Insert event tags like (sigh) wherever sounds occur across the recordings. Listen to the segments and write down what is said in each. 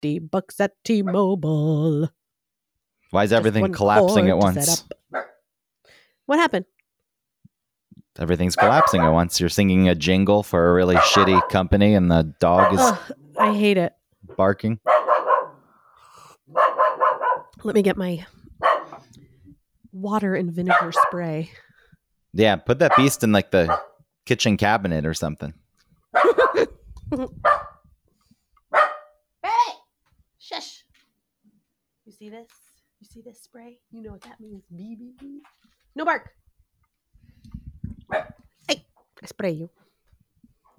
50 bucks at T-Mobile. Why is everything collapsing at cord to set once? What happened? Everything's collapsing at once. You're singing a jingle for a really shitty company, and the dog is Ugh, I hate it. barking. Let me get my water and vinegar spray. Yeah, put that beast in like the kitchen cabinet or something. (laughs) Hey! Shush. You see this? You see this spray? You know what that means. Bee, bee, bee. No bark. Hey, I spray you.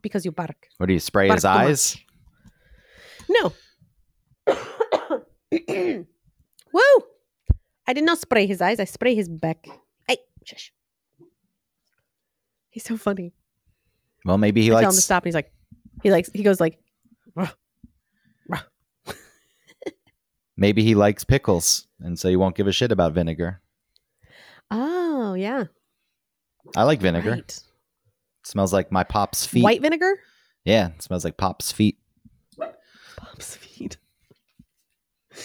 Because you bark. What do you spray his Bark too eyes? No. (coughs) Woo! I did not spray his eyes. I spray his back. Hey, shush. He's so funny. Well, maybe he I tell him to stop, and he's like, he likes, he goes like, Maybe he likes pickles, and so you won't give a shit about vinegar. oh yeah, I like vinegar. Right. It smells like my pop's feet. White vinegar. Yeah, it smells like pop's feet. Pop's feet.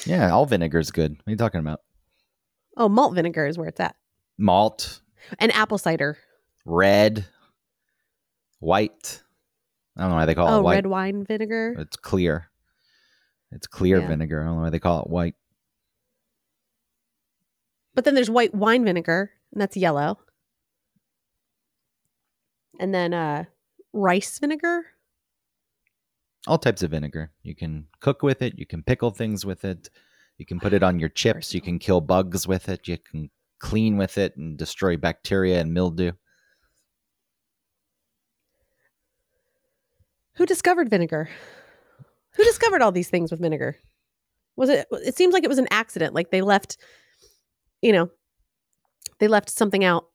Yeah, all vinegar's good. What are you talking about? Oh, malt vinegar is where it's at, Malt, and apple cider. red, white. I don't know why they call oh, it white. red wine vinegar. It's clear. It's clear Yeah. vinegar. I don't know why they call it white. But then there's white wine vinegar, and that's yellow. And then uh rice vinegar. All types of vinegar. You can cook with it. You can pickle things with it. You can put it on your chips. You can kill bugs with it. You can clean with it and destroy bacteria and mildew. Who discovered vinegar? Who discovered all these things with vinegar? Was it it seems like it was an accident. Like they left you know, they left something out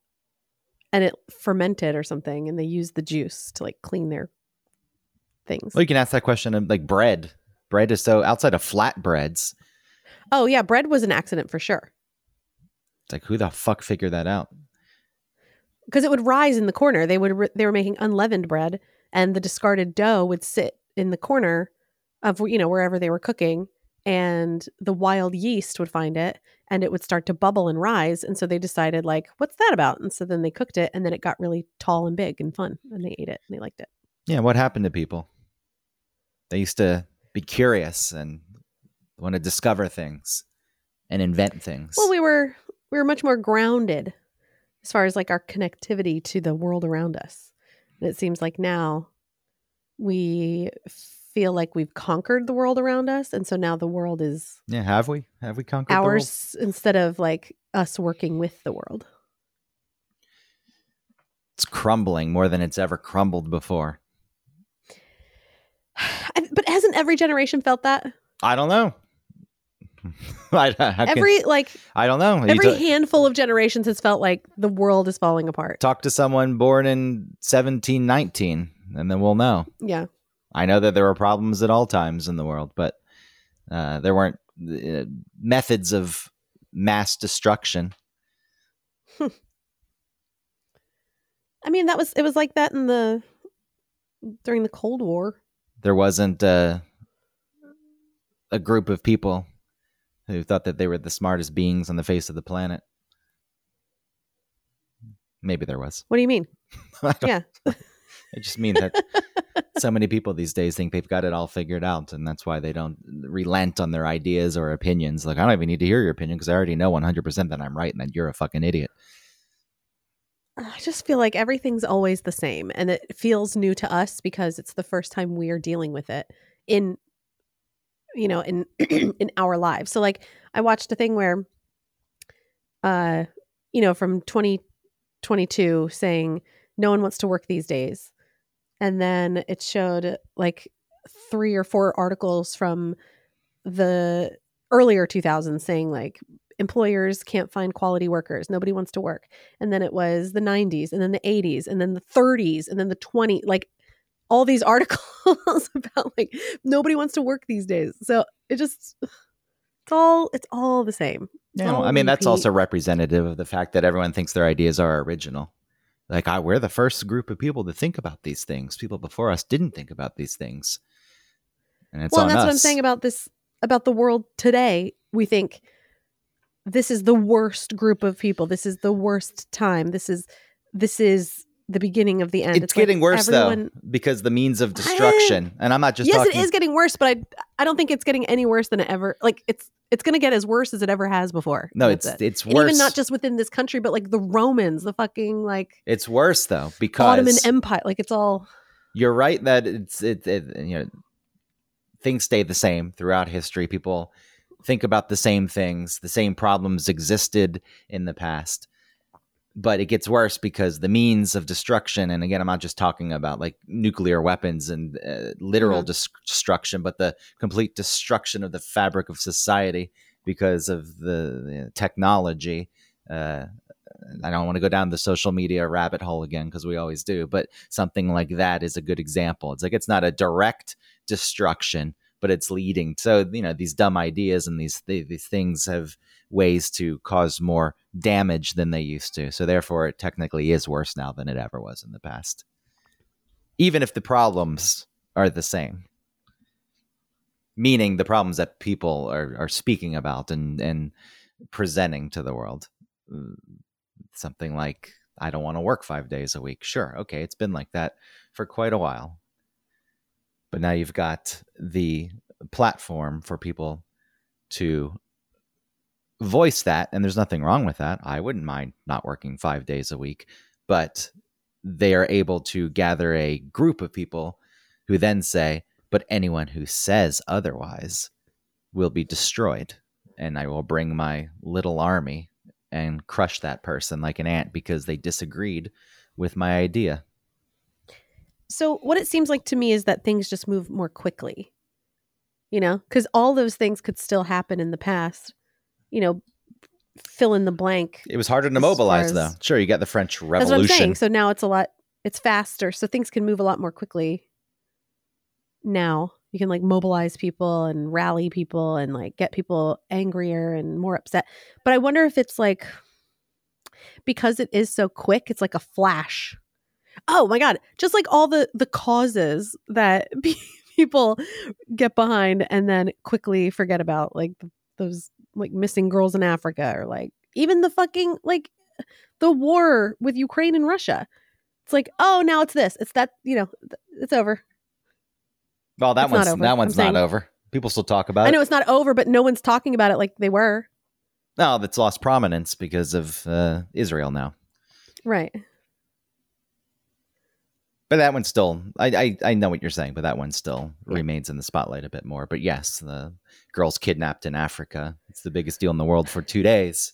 and it fermented or something and they used the juice to like clean their things. Well, you can ask that question of like bread. Bread is so outside of flatbreads. oh yeah, bread was an accident for sure. It's like who the fuck figured that out? because it would rise in the corner. They would they were making unleavened bread, and the discarded dough would sit in the corner of you know wherever they were cooking, and the wild yeast would find it, and it would start to bubble and rise. And so they decided like, what's that about? And so then they cooked it, and then it got really tall and big and fun, and they ate it and they liked it. Yeah, what happened to people? They used to be curious and want to discover things and invent things. Well, we were we were much more grounded as far as like our connectivity to the world around us. And it seems like now we feel like we've conquered the world around us and so now the world is yeah, have we? Have we conquered the world? ours instead of like us working with the world. It's crumbling more than it's ever crumbled before. (sighs) But hasn't every generation felt that? I don't know. (laughs) I, can- Every like I don't know. Every ta- handful of generations has felt like the world is falling apart. talk to someone born in 1719 and then we'll know. Yeah. I know that there were problems at all times in the world, but uh, there weren't uh, methods of mass destruction. (laughs) I mean that was it was like that in the during the Cold War. There wasn't uh, a group of people who thought that they were the smartest beings on the face of the planet. Maybe there was. What do you mean? (laughs) Yeah. I just mean that so many (laughs) people these days think they've got it all figured out, and that's why they don't relent on their ideas or opinions. Like, I don't even need to hear your opinion because I already know 100% that I'm right and that you're a fucking idiot. I just feel like everything's always the same and it feels new to us because it's the first time we are dealing with it in you know in (clears throat) in our lives. So like I watched a thing where uh you know from 2022 saying no one wants to work these days. And then it showed like three or four articles from the earlier 2000s saying like employers can't find quality workers. Nobody wants to work and then it was the 90s and then the 80s and then the 30s and then the 20 like all these (laughs) articles about like nobody wants to work these days so it just it's all it's all the same Yeah, all I mean that's also representative of the fact that everyone thinks their ideas are original. Like, I, we're the first group of people to think about these things. People before us didn't think about these things, and it's well that's us. what i'm saying about this about the world today, we think this is the worst group of people. This is the worst time. This is this is the beginning of the end. It's, getting like worse everyone- though because the means of destruction, and I'm not just yes, talking. it is getting worse, but I I don't think it's getting any worse than it ever. Like it's it's going to get as worse as it ever has before. No, it's it. it's And worse. even not just within this country, but like the Romans, the fucking like it's worse though because Ottoman Empire. Like it's all you're right that it's it, it you know things stay the same throughout history people think about the same things the same problems existed in the past but it gets worse because the means of destruction and again i'm not just talking about like nuclear weapons and uh, literal Mhm. dis- destruction but the complete destruction of the fabric of society because of the, the technology uh, I don't want to go down the social media rabbit hole again because we always do, but something like that is a good example. It's like it's not a direct destruction, but it's leading. So you know these dumb ideas and these th- these things have ways to cause more damage than they used to. So therefore, it technically is worse now than it ever was in the past, even if the problems are the same. Meaning the problems that people are, are speaking about and, and presenting to the world something like I don't want to work five days a week. Sure, okay, it's been like that for quite a while. But now you've got the platform for people to voice that, and there's nothing wrong with that. I wouldn't mind not working five days a week, but they are able to gather a group of people who then say, but anyone who says otherwise will be destroyed. And I will bring my little army and crush that person like an ant because they disagreed with my idea. so what it seems like to me is that things just move more quickly. You know, because all those things could still happen in the past. You know, fill in the blank. It was harder to mobilize, as- though. Sure, you got the French That's what I'm Revolution. saying. So now it's a lot. It's faster, so things can move a lot more quickly. Now you can like mobilize people and rally people and like get people angrier and more upset. But I wonder if it's like because it is so quick, it's like a flash. Oh my god! Just like all the the causes that (laughs) people get behind and then quickly forget about, like those like missing girls in Africa or like even the fucking like the war with Ukraine and Russia. It's like, oh, now it's this. It's that, you know, it's over. well, that It's one's that I'm one's not saying- over. People still talk about it. I know it's not over, but no one's talking about it like they were. No, that's lost prominence because of uh, Israel now. Right. But that one still, I, I, I know what you're saying, but that one still Yeah. remains in the spotlight a bit more. But yes, the girls kidnapped in Africa. It's the biggest deal in the world for two days.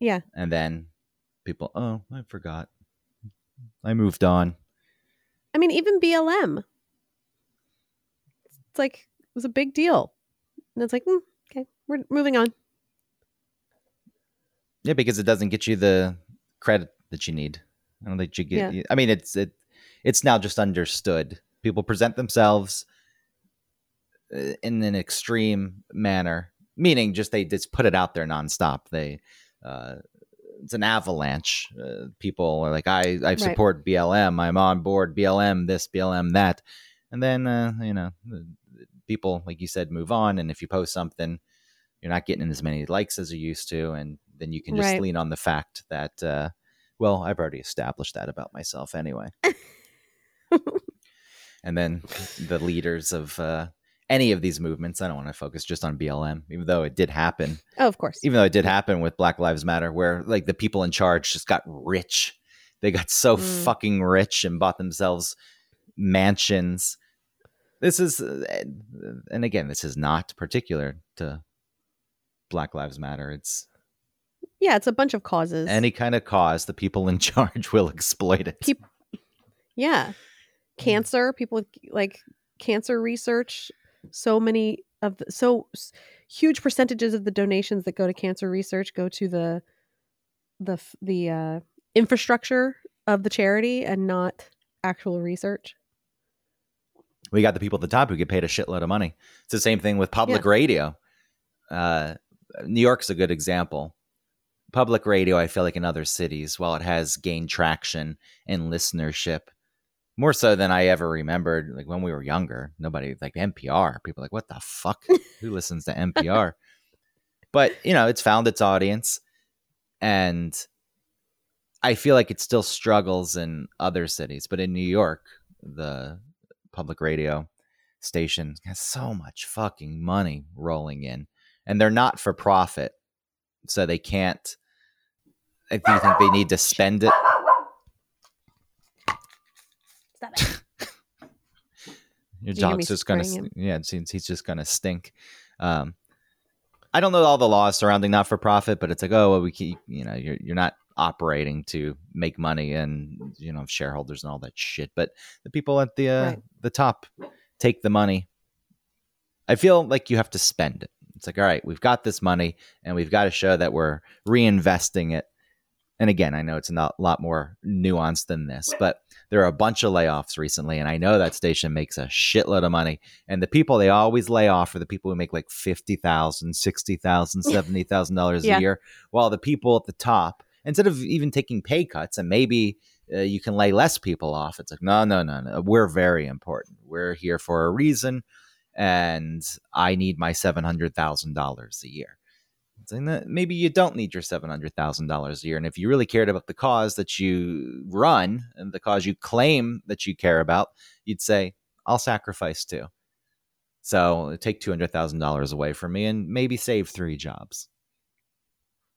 Yeah. And then people, oh, I forgot. I moved on. I mean, even BLM. It's like, it was a big deal. And it's like, mm, okay, we're moving on. Yeah, because it doesn't get you the credit that you need. I don't think you get. Yeah. I mean, it's it, it's now just understood. People present themselves uh, in an extreme manner, meaning just they just put it out there nonstop. They, uh, it's an avalanche. Uh, people are like, I I support BLM. I'm on board BLM. This BLM that, and then uh, you know, people like you said move on. And if you post something, you're not getting as many likes as you used to, and then you can just Right. lean on the fact that, uh, well, I've already established that about myself anyway. (laughs) (laughs) and then the leaders of uh, any of these movements, I don't want to focus just on BLM, even though it did happen. Oh, of course. Even though it did happen with Black Lives Matter, where like the people in charge just got rich. They got so Mm. fucking rich and bought themselves mansions. This is, uh, and again, this is not particular to Black Lives Matter. It's Yeah, it's a bunch of causes. any kind of cause, the people in (laughs) charge will exploit it. Peop- yeah. Cancer, people with like cancer research, so many of the so huge percentages of the donations that go to cancer research go to the the the uh infrastructure of the charity and not actual research. we got the people at the top who get paid a shitload of money. It's the same thing with public radio. Uh, New York's a good example. Public radio, I feel like in other cities, while it has gained traction and listenership, more so than I ever remembered. Like when we were younger, nobody like NPR. People like, what the fuck? Who listens to NPR? (laughs) but you know, it's found its audience, and I feel like it still struggles in other cities. But in New York, the public radio station has so much fucking money rolling in, and they're not for profit, so they can't. I do think they need to spend it? Stop it. (laughs) Your Do you dog's just gonna, him? yeah, it seems he's just gonna stink. Um, I don't know all the laws surrounding not for profit, but it's like, oh, well, we keep, you know, you're you're not operating to make money and you know shareholders and all that shit. But the people at the uh, Right. the top take the money. I feel like you have to spend it. It's like, all right, we've got this money, and we've got to show that we're reinvesting it. And again, I know it's not a lot more nuanced than this, but there are a bunch of layoffs recently, and I know that station makes a shitload of money. And the people they always lay off are the people who make like fifty thousand, sixty thousand, seventy thousand dollars Yeah. a year, while the people at the top, instead of even taking pay cuts, and maybe uh, you can lay less people off, it's like no, no, no, no. We're very important. We're here for a reason, and I need my seven hundred thousand dollars a year. Like, "No, maybe you don't need your seven hundred thousand dollars a year, and if you really cared about the cause that you run and the cause you claim that you care about, you'd say, "I'll sacrifice too." So take two hundred thousand dollars away from me, and maybe save three jobs.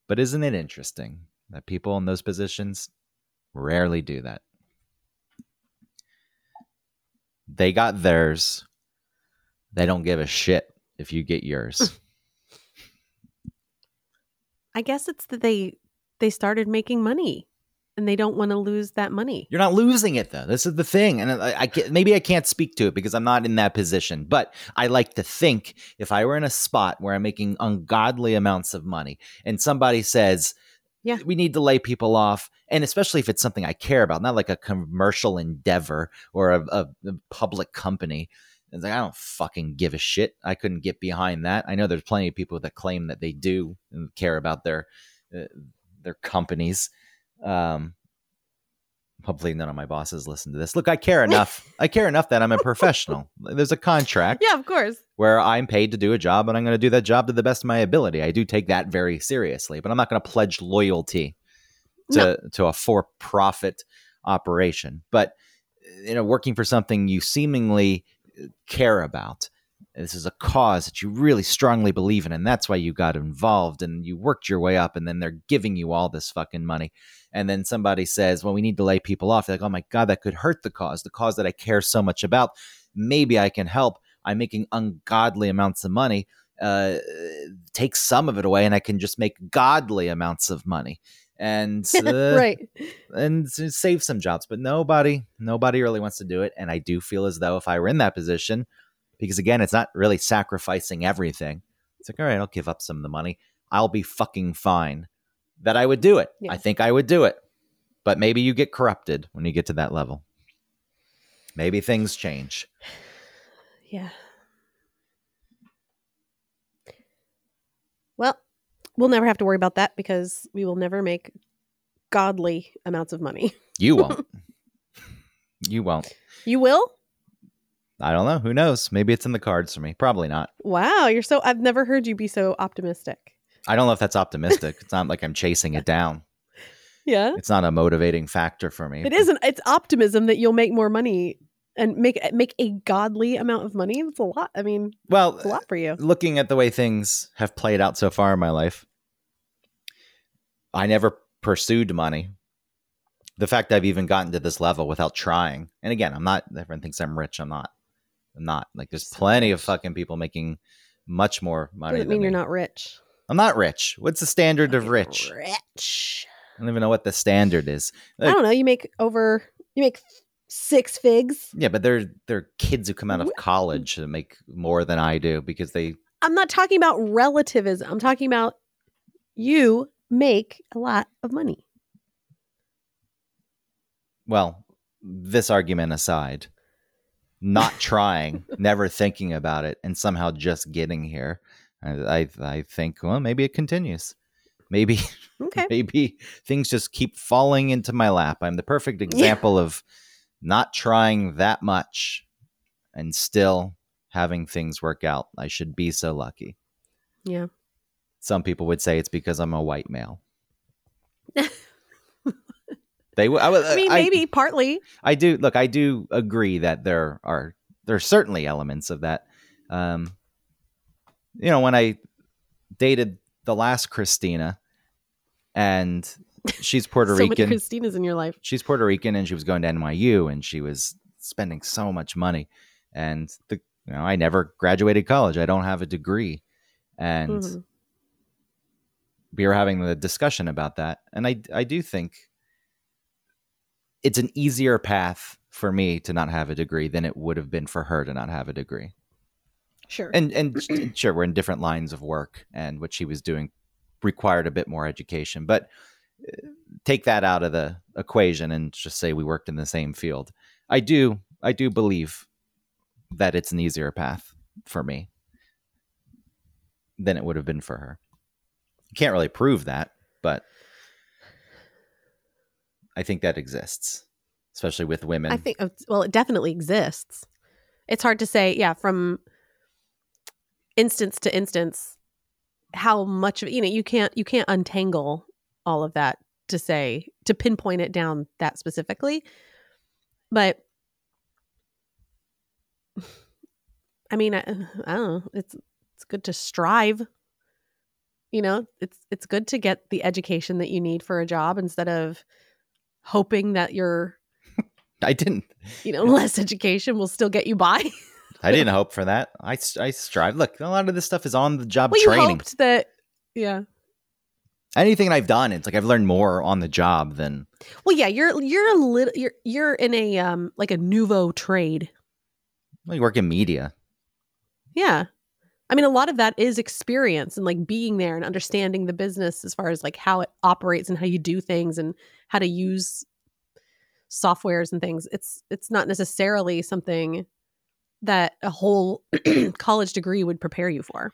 But isn't it interesting that people in those positions rarely do that? They got theirs. They don't give a shit if you get yours. I guess it's that they they started making money and they don't want to lose that money. You're not losing it though. This is the thing, and I, I can't, maybe I can't speak to it because I'm not in that position. But I like to think if I were in a spot where I'm making ungodly amounts of money, and somebody says, Yeah. we need to lay people off," and especially if it's something I care about, not like a commercial endeavor or a, a, a public company. It's like I don't fucking give a shit. I couldn't get behind that. I know there's plenty of people that claim that they do and care about their uh, their companies. Um, hopefully, none of my bosses listen to this. Look, I care (laughs) enough. I care enough that I'm a professional. There's a contract Yeah, of course. where I'm paid to do a job, and I'm going to do that job to the best of my ability. I do take that very seriously, but I'm not going to pledge loyalty to to a for profit operation. But you know, working for something you seemingly care about. This is a cause that you really strongly believe in, and that's why you got involved and you worked your way up, and then they're giving you all this fucking money. And then somebody says, Well, we need to lay people off. They're like, Oh my God, that could hurt the cause, the cause that I care so much about. Maybe I can help. I'm making ungodly amounts of money. Uh, take some of it away, and I can just make godly amounts of money. And (laughs) uh, right. and save some jobs. But nobody, nobody really wants to do it. And I do feel as though if I were in that position, because again, it's not really sacrificing everything. It's like, all right, I'll give up some of the money. I'll be fucking fine. That I would do it. Yeah. I think I would do it. But maybe you get corrupted when you get to that level. Maybe things change. (sighs) Yeah. Well, we'll never have to worry about that because we will never make godly amounts of money. You won't. (laughs) you won't. You will? I don't know. Who knows? Maybe it's in the cards for me. Probably not. Wow, you're so I've never heard you be so optimistic. I don't know if that's optimistic. it's not like I'm chasing it down. (laughs) Yeah. It's not a motivating factor for me. It isn't it's optimism that you'll make more money and make make a godly amount of money. That's a lot. I mean, Well, it's a lot for you. looking at the way things have played out so far in my life, I never pursued money. The fact I've even gotten to this level without trying, and again, I'm not. Everyone thinks I'm rich. I'm not. I'm not. Like, there's plenty of fucking people making much more money. Doesn't mean you're not rich. I'm not rich. What's the standard of rich? Rich. I don't even know what the standard is. I don't know. You make over you make six figs. Yeah, but they're they're kids who come out of college that make more than I do because they I'm not talking about relativism. I'm talking about you make a lot of money. well, this argument aside, not trying, (laughs) never thinking about it, and somehow just getting here, I, I, I think, well, maybe it continues. Maybe, (laughs) Okay. maybe things just keep falling into my lap. I'm the perfect example of not trying that much and still having things work out. I should be so lucky. Yeah. Some people would say it's because I'm a white male. (laughs) they, I, would- I mean, I- maybe partly. I do look. I do agree that there are there are certainly elements of that. Um, you know, when I dated the last Christina, and she's Puerto (laughs) so Rican. Christinas in your life. she's Puerto Rican, and she was going to NYU, and she was spending so much money. And the you know, I never graduated college. I don't have a degree, and Mhm. we were having the discussion about that and i i do think it's an easier path for me to not have a degree than it would have been for her to not have a degree Sure. and and (clears throat) sure we're in different lines of work and what she was doing required a bit more education but take that out of the equation and just say we worked in the same field. I do i do believe that it's an easier path for me than it would have been for her. You can't really prove that but i think that exists especially with women. I think, uh, well, it definitely exists. It's hard to say, yeah, from instance to instance, how much of you know you can't you can't untangle all of that to say to pinpoint it down that specifically. But (sighs) I mean, I, (sighs) I don't know. It's it's good to strive. You know, it's it's good to get the education that you need for a job instead of hoping that your (laughs) i didn't you know (laughs) less education will still get you by. (laughs) I didn't hope for that. I, I strive. Look, a lot of this stuff is on the job well, you training. hoped that, yeah. Anything I've done, it's like I've learned more on the job than Well, yeah, you're you're a little you're you're in a um like a nouveau trade. well, you work in media. Yeah. I mean, a lot of that is experience and like being there and understanding the business as far as like how it operates and how you do things and how to use softwares and things. It's it's not necessarily something that a whole (clears throat) college degree would prepare you for.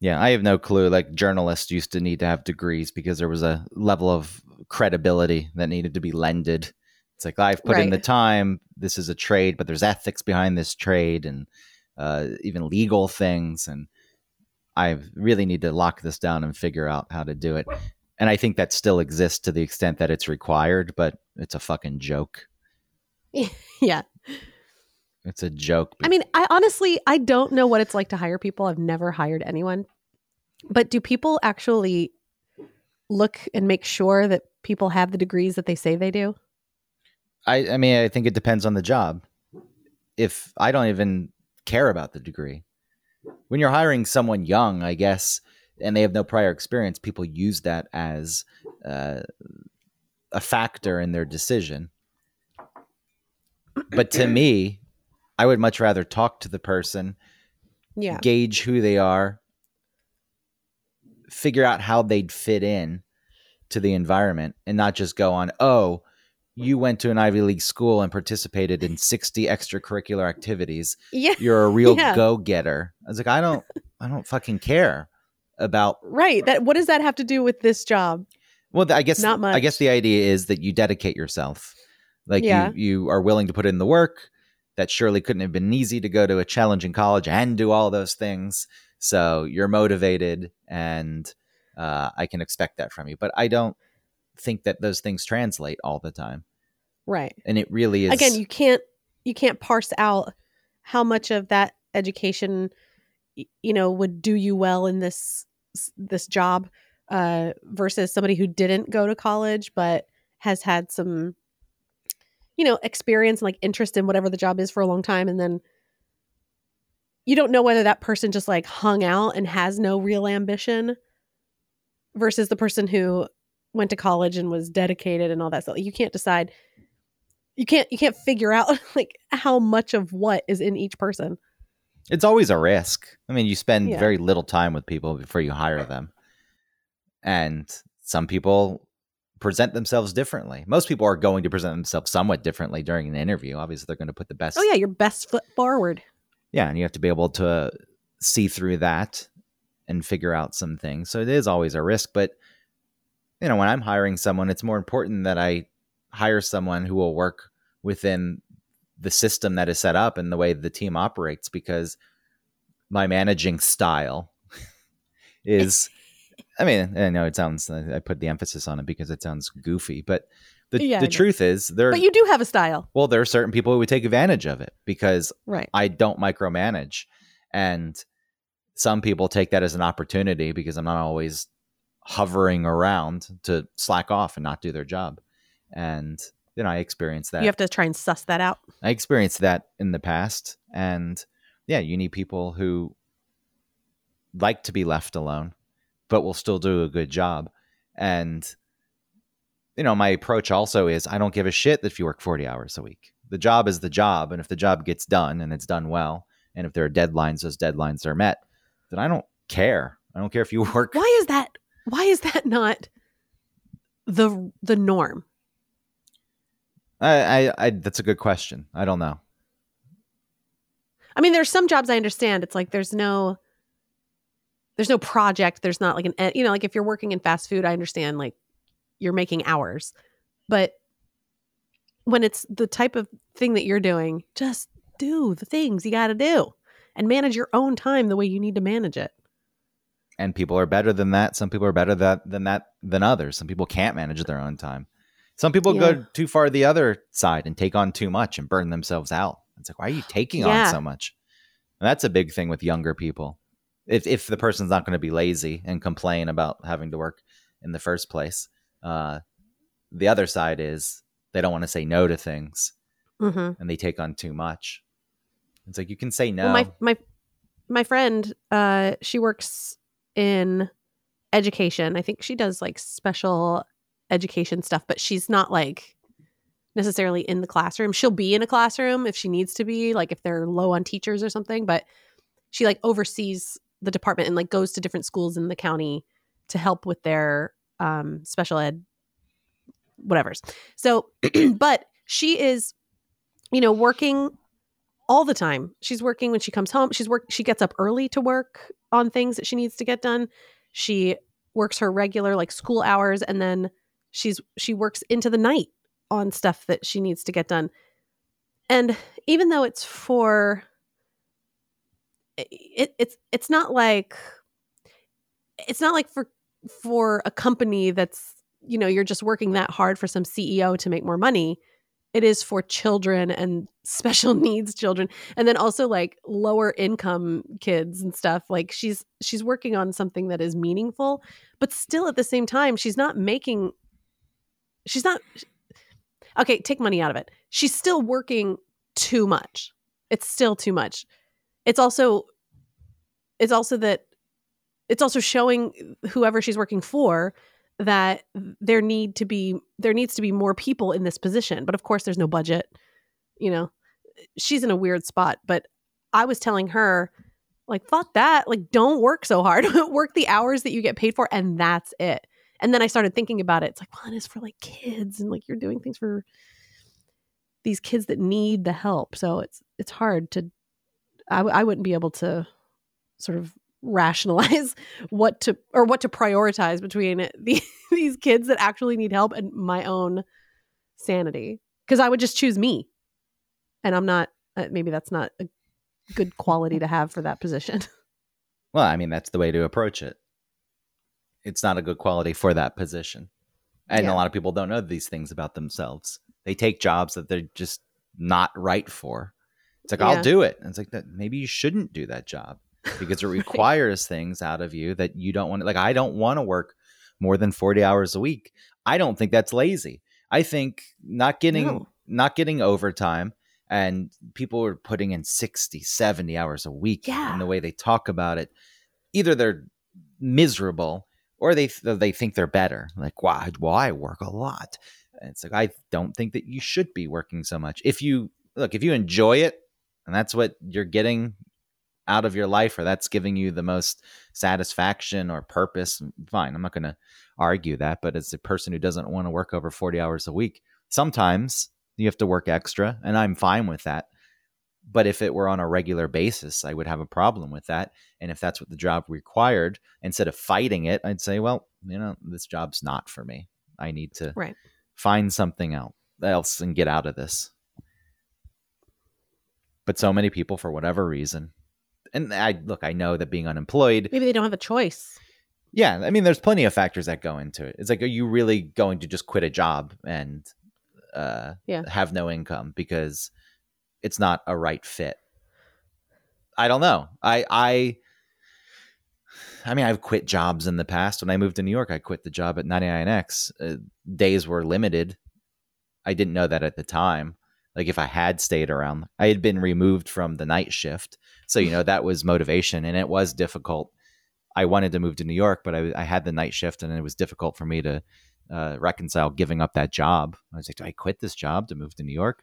Yeah, I have no clue. Like journalists used to need to have degrees because there was a level of credibility that needed to be lended. It's like I've put in the time. This is a trade, but there's ethics behind this trade and uh, even legal things. And I really need to lock this down and figure out how to do it. And I think that still exists to the extent that it's required, but it's a fucking joke. (laughs) yeah. It's a joke. I mean, I honestly I don't know what it's like to hire people. I've never hired anyone. But do people actually look and make sure that people have the degrees that they say they do? I, I mean, I think it depends on the job. If I don't even care about the degree, when you're hiring someone young, I guess, and they have no prior experience, people use that as uh, a factor in their decision. But to me, I would much rather talk to the person, Yeah. gauge who they are, figure out how they'd fit in to the environment, and not just go on, oh, you went to an Ivy League school and participated in 60 extracurricular activities. Yeah. You're a real (laughs) Yeah. go-getter. I was like, I don't I don't fucking care about Right. That what does that have to do with this job? well, I guess Not much. I guess the idea is that you dedicate yourself. Like Yeah. you you are willing to put in the work. That surely couldn't have been easy to go to a challenging college and do all those things. So you're motivated, and uh, I can expect that from you. But I don't think that those things translate all the time, Right. and it really is. Again, you can't you can't parse out how much of that education you know would do you well in this this job uh versus somebody who didn't go to college but has had some you know experience and like interest in whatever the job is for a long time and then you don't know whether that person just like hung out and has no real ambition versus the person who went to college and was dedicated and all that stuff you can't decide you can't you can't figure out (laughs) like how much of what is in each person It's always a risk. I mean, you spend Yeah. very little time with people before you hire them. And some people present themselves differently. Most people are going to present themselves somewhat differently during an interview. Obviously, they're going to put the best. oh yeah your best foot forward Yeah. And you have to be able to see through that and figure out some things. So it is always a risk. But, you know, when I'm hiring someone, it's more important that I hire someone who will work within the system that is set up and the way the team operates because my managing style (laughs) is I mean, I know it sounds I put the emphasis on it because it sounds goofy, but the, Yeah, the truth is there But you do have a style. well there are certain people who would take advantage of it because Right. I don't micromanage. And some people take that as an opportunity because I'm not always hovering around to slack off and not do their job. And you know, I experienced that. You have to try and suss that out. I experienced that in the past. And yeah, you need people who like to be left alone, but will still do a good job. And, you know, my approach also is I don't give a shit if you work 40 hours a week. The job is the job. And if the job gets done and it's done well, and if there are deadlines, those deadlines are met, then I don't care. I don't care if you (laughs) work. Why is that? Why is that not the the norm? I, I, I, that's a good question. I don't know. I mean, there's some jobs I understand. It's like there's no there's no project. There's not like an you know like if you're working in fast food, I understand like you're making hours, but when it's the type of thing that you're doing, just do the things you got to do and manage your own time the way you need to manage it. and people are better than that. Some people are better that than that than others. Some people can't manage their own time. Some people Yeah. go too far the other side and take on too much and burn themselves out. It's like, why are you taking Yeah. on so much? And that's a big thing with younger people. If if the person's not going to be lazy and complain about having to work in the first place, uh, the other side is they don't want to say no to things Mm-hmm. and they take on too much. It's like you can say no. Well, my my my friend, uh, she works in education. I think she does like special education stuff, but she's not like necessarily in the classroom. She'll be in a classroom if she needs to be, like if they're low on teachers or something. But she like oversees the department and like goes to different schools in the county to help with their um, special ed whatever's. So, (clears throat) but she is, you know, working all the time. She's working when she comes home. She's work she gets up early to work on things that she needs to get done. She works her regular like school hours and then she's she works into the night on stuff that she needs to get done. And even though it's for it, it's it's not like it's not like for for a company that's you know you're just working that hard for some CEO to make more money. It is for children and (laughs) special needs children. And then also like lower income kids and stuff like she's she's working on something that is meaningful but still at the same time she's not making she's not okay take money out of it. She's still working too much. It's still too much it's also it's also that it's also showing whoever she's working for that there need to be there needs to be more people in this position. But of course there's no budget you know? She's in a weird spot but i was telling her like fuck that. Like don't work so hard. (laughs) Work the hours that you get paid for and that's it. And then i started thinking about it. It's like well it is for like kids and like you're doing things for these kids that need the help. So it's it's hard to i, w- I wouldn't be able to sort of rationalize (laughs) what to or what to prioritize between (laughs) the, these kids that actually need help and my own sanity because i would just choose me and i'm not uh, maybe that's not a good quality to have for that position (laughs) Well, I mean, that's the way to approach it. It's not a good quality for that position. And Yeah. a lot of people don't know these things about themselves. They take jobs that they're just not right for. It's like, Yeah. I'll do it. And it's like, that maybe you shouldn't do that job because it (laughs) requires things out of you that you don't want. Like, I don't want to work more than 40 hours a week. I don't think that's lazy. I think not getting No. not getting overtime and people are putting in 60, 70 hours a week Yeah. in the way they talk about it. Either they're miserable or they they think they're better. Like, why? Well, I work a lot. And it's like I don't think that you should be working so much. If you look, if you enjoy it, and that's what you're getting out of your life, or that's giving you the most satisfaction or purpose, fine. I'm not going to argue that. But as a person who doesn't want to work over 40 hours a week, sometimes you have to work extra, and I'm fine with that. But if it were on a regular basis, I would have a problem with that. And if that's what the job required, instead of fighting it, I'd say, well, you know, this job's not for me. I need to Right. find something else else and get out of this. But so many people, for whatever reason, and I look, I know that being unemployed, Maybe they don't have a choice. yeah, I mean, there's plenty of factors that go into it. It's like, are you really going to just quit a job and uh, Yeah. have no income because it's not a right fit? I don't know. I I I mean, I've quit jobs in the past. When I moved to New York, I quit the job at 99X. Uh, days were limited. I didn't know that at the time. Like if I had stayed around, I had been removed from the night shift. So, you know, that was motivation and it was difficult. I wanted to move to New York, but I, I had the night shift and it was difficult for me to uh, reconcile giving up that job. I was like, do I quit this job to move to New York?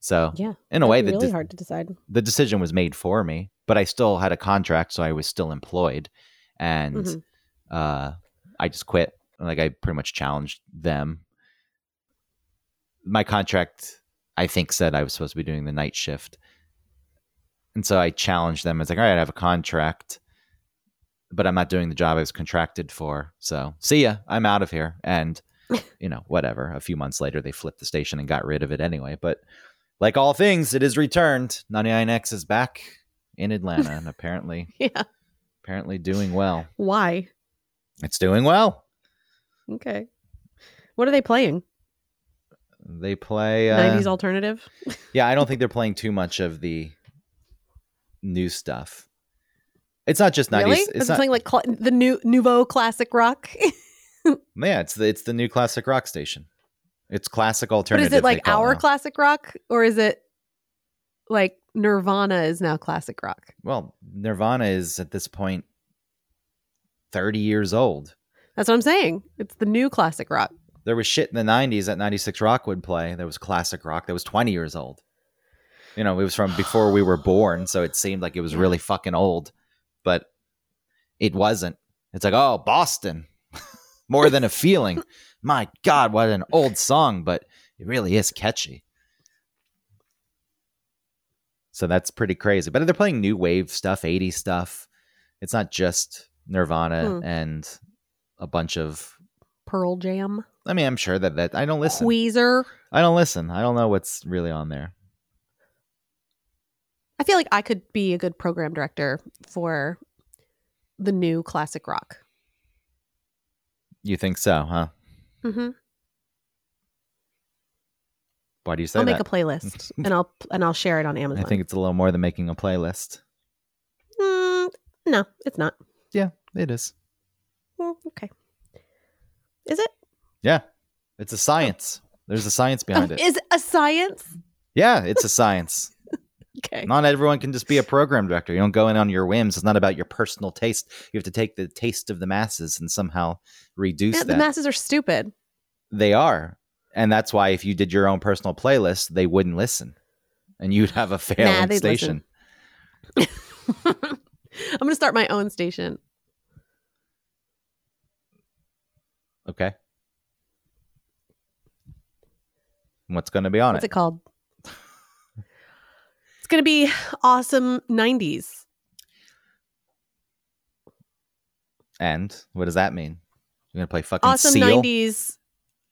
So, Yeah. in a way, be really de- hard to decide. the decision was made for me, but I still had a contract, so I was still employed, and Mhm. uh, I just quit. Like I pretty much challenged them. My contract, I think, said I was supposed to be doing the night shift, and so I challenged them. It's like, all right, I have a contract, but I'm not doing the job I was contracted for. So see ya, I'm out of here, and (laughs) you know, whatever. A few months later, they flipped the station and got rid of it anyway, but like all things, it is returned. 99X is back in Atlanta and (laughs) apparently Yeah. apparently doing well. Why? It's doing well. Okay. What are they playing? They play uh, 90s alternative? (laughs) Yeah, I don't think they're playing too much of the new stuff. It's not just 90s. Really? It's not, playing like cl- the new nouveau classic rock? (laughs) yeah, it's the it's the new classic rock station. It's classic but alternative. is it like our now. classic rock or is it like Nirvana is now classic rock? Well, Nirvana is at this point 30 years old. That's what I'm saying. It's the new classic rock. There was shit in the 90s that 96 Rock would play. There was classic rock that was 20 years old. You know, it was from (sighs) before we were born, so it seemed like it was really fucking old, but it wasn't. It's like, oh, Boston. (laughs) More than a feeling. (laughs) My God, what an old song, but it really is catchy. So that's pretty crazy. But they're playing new wave stuff, 80s stuff. It's not just Nirvana Hmm. and a bunch of Pearl Jam. I mean, I'm sure that that I don't listen. Weezer. I don't listen. I don't know what's really on there. I feel like I could be a good program director for the new classic rock. You think so, huh? Mm-hmm. Why do you say I'll that? make a playlist (laughs) and I'll and I'll share it on Amazon. I think it's a little more than making a playlist. Mm, no, it's not. Yeah, it is. Mm, okay. Is it? Yeah, it's a science. There's a science behind it. Is it a science? Yeah, it's a science. (laughs) Okay. Not everyone can just be a program director. You don't go in on your whims. It's not about your personal taste. You have to take the taste of the masses and somehow reduce Yeah, that. the masses are stupid. they are. And that's why if you did your own personal playlist, they wouldn't listen. And you'd have a failing they'd station. (laughs) I'm gonna start my own station. Okay. What's going to be on What's it? it called? It's gonna be awesome '90s. And what does that mean? You're going to play fucking Awesome Seal? '90s.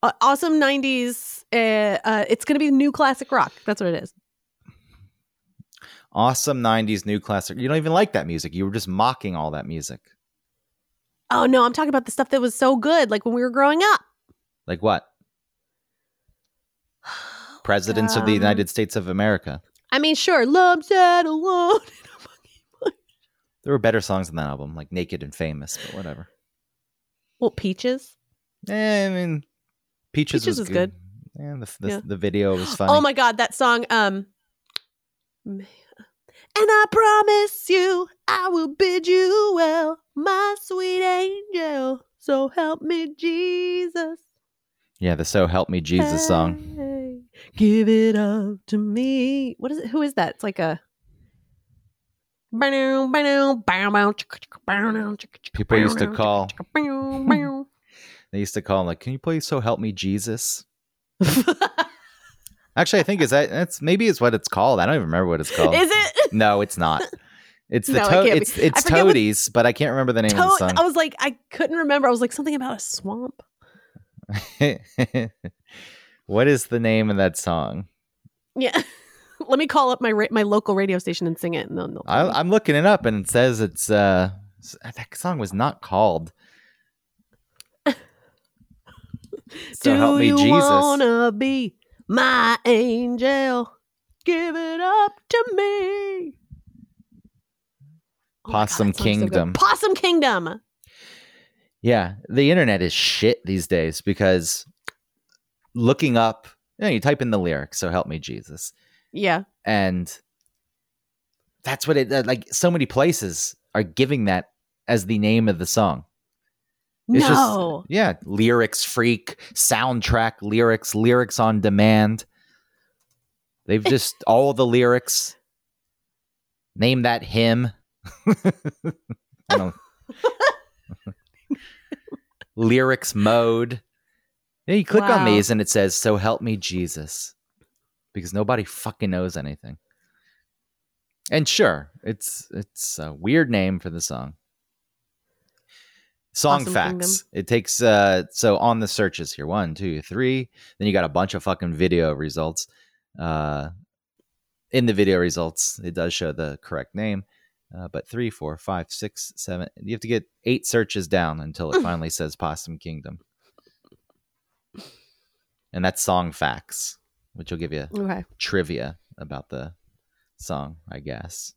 Uh, awesome '90s. Uh, uh, it's gonna be new classic rock. That's what it is. Awesome 90s new classic. You don't even like that music. You were just mocking all that music. Oh no, I'm talking about the stuff that was so good, like when we were growing up. Like what? Presidents of the Um, United States of America. I mean, sure, love sad alone. (laughs) There were better songs on that album, like Naked and Famous, but whatever. well, peaches. Eh, I mean, Peaches, Peaches was, was good. Yeah, the, the, Yeah. the video was funny. Oh my god, that song. Um, and I promise you, I will bid you well, my sweet angel. So help me, Jesus. Yeah, the So Help Me Jesus song. Give it up to me. What is it? Who is that? It's like a. People used to call, (laughs) they used to call, like, can you play So Help Me Jesus? (laughs) Actually, I think is that that's maybe it's what it's called. I don't even remember what it's called. Is it? No, it's not. It's the No, to- can't it's it's forget what- Toadies, but I can't remember the name Toad- of I was like, I couldn't remember. I was like something about a swamp. (laughs) what is the name of that song? Yeah. (laughs) Let me call up my ra- my local radio station and sing it. And they'll, they'll tell me. I, I'm looking it up, and it says it's uh that song was not called. So Do help me you Jesus. wanna be my angel? Give it up to me. Oh my God, Possum so. Kingdom. Possum Kingdom. Yeah, the internet is shit these days because looking up, you, know, you type in the lyrics, so help me Jesus, Yeah. and that's what it like. So many places are giving that as the name of the song. It's no. just yeah, lyrics freak, soundtrack lyrics, lyrics on demand. They've (laughs) just all the lyrics. Name that hymn. (laughs) I don't- (laughs) lyrics mode. Yeah, you click on these and it says, "So help me Jesus," because nobody fucking knows anything. And sure, it's it's a weird name for the song. Song Possum facts. Kingdom. It takes uh so on the searches here one, two, three. Then you got a bunch of fucking video results. Uh, in the video results, it does show the correct name. Uh, but three, four, five, six, seven. You have to get eight searches down until it finally (laughs) says Possum Kingdom. And that's song facts, which will give you Okay. trivia about the song, I guess.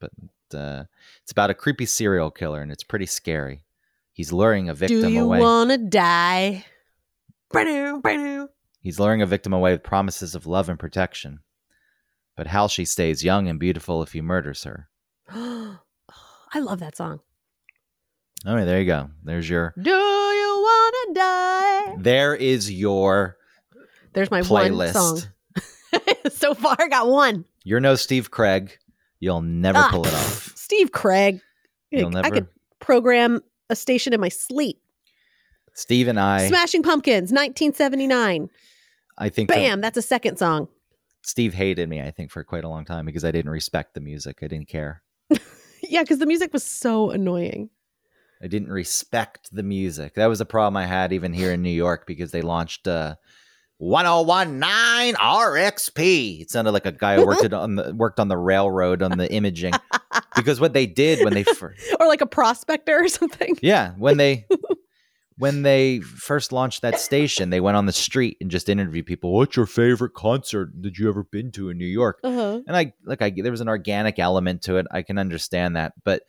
But uh, it's about a creepy serial killer, and it's pretty scary. He's luring a victim away. Do you away. wanna die? He's luring a victim away with promises of love and protection. But how she stays young and beautiful if he murders her. (gasps) I love that song. All right, there you go. There's your. Do you wanna die? There is your There's my playlist. one song. (laughs) so far, I got one. You're no Steve Craig. You'll never Ah, pull it off. (sighs) Steve Craig. You'll I never. could program a station in my sleep. Steve and I. Smashing Pumpkins, 1979. I think Bam, that's a second song. Steve hated me. I think for quite a long time because I didn't respect the music. I didn't care. (laughs) Yeah, because the music was so annoying. I didn't respect the music. That was a problem I had even here in New York because they launched uh 1019 RXP. It sounded like a guy who worked on the (laughs) worked on the railroad on the imaging. Because what they did when they fir- (laughs) Or like a prospector or something. Yeah, when they when they first launched that station, they went on the street and just interviewed people. What's your favorite concert that you ever been to in New York? Uh-huh. And I like I there was an organic element to it. I can understand that, but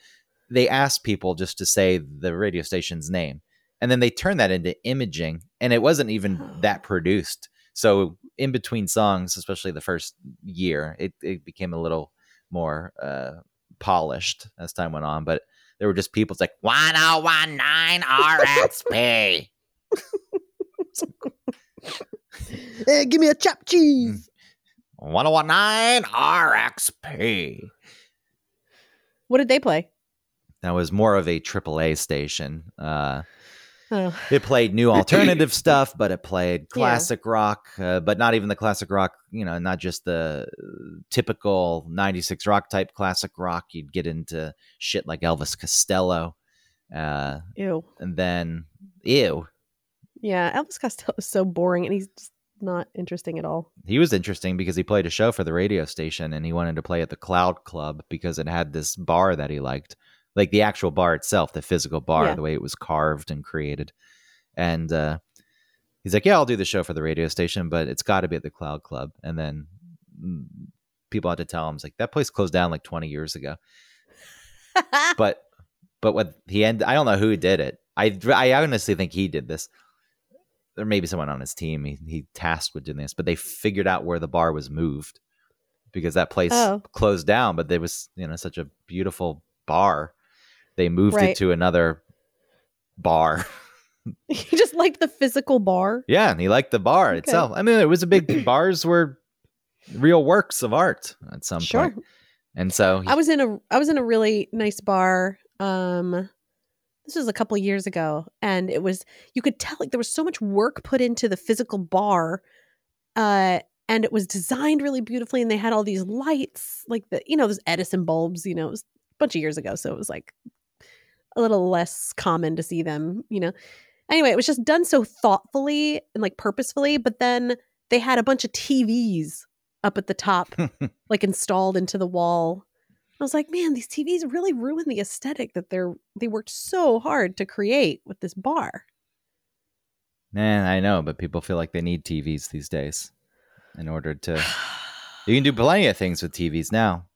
they asked people just to say the radio station's name, and then they turned that into imaging, and it wasn't even (gasps) that produced. So in between songs, especially the first year, it it became a little more uh, polished as time went on. But there were just people. It's like one oh one nine RXP. Hey, give me a chopped cheese. 1019 RXP. What did they play? That was more of a AAA station. Uh, Oh. (laughs) it played new alternative (laughs) stuff, but it played Yeah. classic rock, uh, but not even the classic rock, you know, not just the uh, typical 96 rock type classic rock. You'd get into shit like Elvis Costello. Uh, Ew. and then, ew, Yeah, Elvis Costello is so boring and he's just not interesting at all. he was interesting because he played a show for the radio station and he wanted to play at the Cloud Club because it had this bar that he liked, like the actual bar itself, the physical bar, Yeah. the way it was carved and created. And uh, he's like, "Yeah, I'll do the show for the radio station, but it's got to be at the Cloud Club." And then mm, people had to tell him, "It's like that place closed down like 20 years ago." (laughs) But but what he end, I don't know who did it. I I honestly think he did this. There may be someone on his team he, he tasked with doing this, but they figured out where the bar was moved because that place Oh. closed down. But there was you know such a beautiful bar, they moved Right. it to another bar. (laughs) (laughs) he just liked the physical bar. yeah, and he liked the bar Okay. itself. I mean, it was a big (clears throat) bars were real works of art at some Sure. point. And so he- I was in a I was in a really nice bar. Um this was a couple years ago and it was you could tell like there was so much work put into the physical bar. Uh and it was designed really beautifully and they had all these lights like the you know those Edison bulbs, you know, it was a bunch of years ago so it was like a little less common to see them, you know. Anyway, it was just done so thoughtfully and like purposefully, but then they had a bunch of TVs up at the top, (laughs) like installed into the wall. I was like, man, these TVs really ruin the aesthetic that they're they worked so hard to create with this bar. Man, I know, but people feel like they need TVs these days in order to. (sighs) You can do plenty of things with TVs now.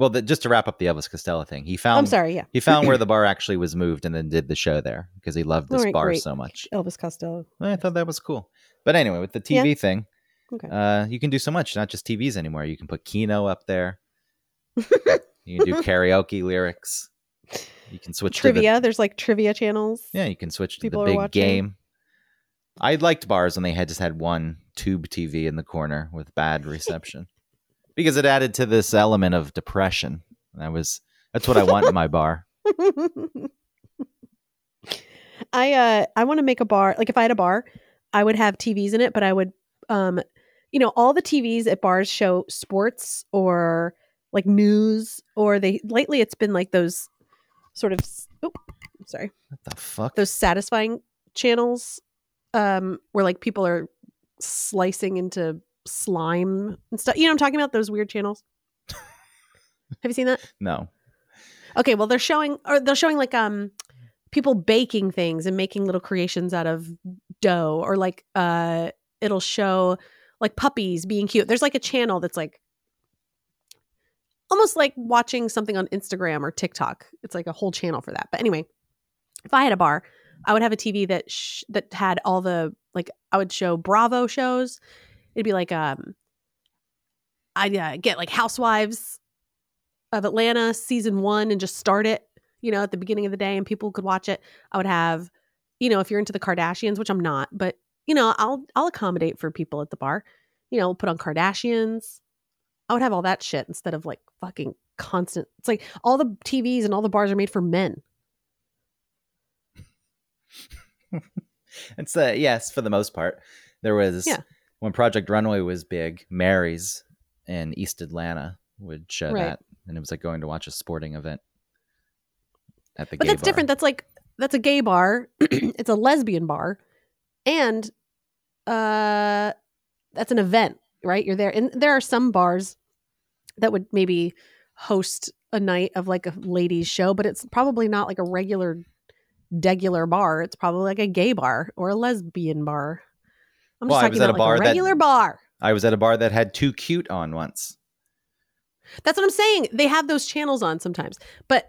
Well, the, just to wrap up the Elvis Costello thing, he found I'm sorry, yeah. he found where (clears throat) the bar actually was moved and then did the show there because he loved this right, bar great. so much. Elvis Costello. I thought that was cool. But anyway, with the Yeah. TV thing, Okay. uh, you can do so much, not just TVs anymore. You can put Keno up there. (laughs) you can do karaoke lyrics. You can switch to the trivia. There's like trivia channels. Yeah, you can switch to People the big game. I liked bars when they had just had one tube TV in the corner with bad reception because it added to this element of depression. That was that's what I want in my bar. (laughs) I uh I want to make a bar. Like if I had a bar, I would have TVs in it, but I would um you know, all the TVs at bars show sports or like news or they lately it's been like those sort of oh, sorry. What the fuck? Those satisfying channels um where like people are slicing into slime and stuff. You know I'm talking about? Those weird channels. (laughs) have you seen that? no. Okay, well they're showing or they're showing like um people baking things and making little creations out of dough or like uh it'll show like puppies being cute. There's like a channel that's like almost like watching something on Instagram or TikTok. It's like a whole channel for that. But anyway, if I had a bar, I would have a TV that sh- that had all the like I would show Bravo shows. It'd be like um I'd uh, get like Housewives of Atlanta season 1 and just start it, you know, at the beginning of the day and people could watch it. I would have you know, if you're into the Kardashians, which I'm not, but you know, I'll I'll accommodate for people at the bar. You know, put on Kardashians. I would have all that shit instead of like fucking constant. It's like all the TVs and all the bars are made for men. (laughs) It's uh yes, for the most part. There was Yeah. When Project Runway was big, Mary's in East Atlanta would show Right. that. And it was like going to watch a sporting event at the But that's bar. different. That's like that's a gay bar. (clears throat) it's a lesbian bar, and uh, that's an event, right? You're there, and there are some bars that would maybe host a night of like a ladies show, but it's probably not like a regular, degular bar. It's probably like a gay bar or a lesbian bar. I'm just Well, I talking was at about a bar like a that- regular bar. I was at a bar that had too cute on once. That's what I'm saying. They have those channels on sometimes, but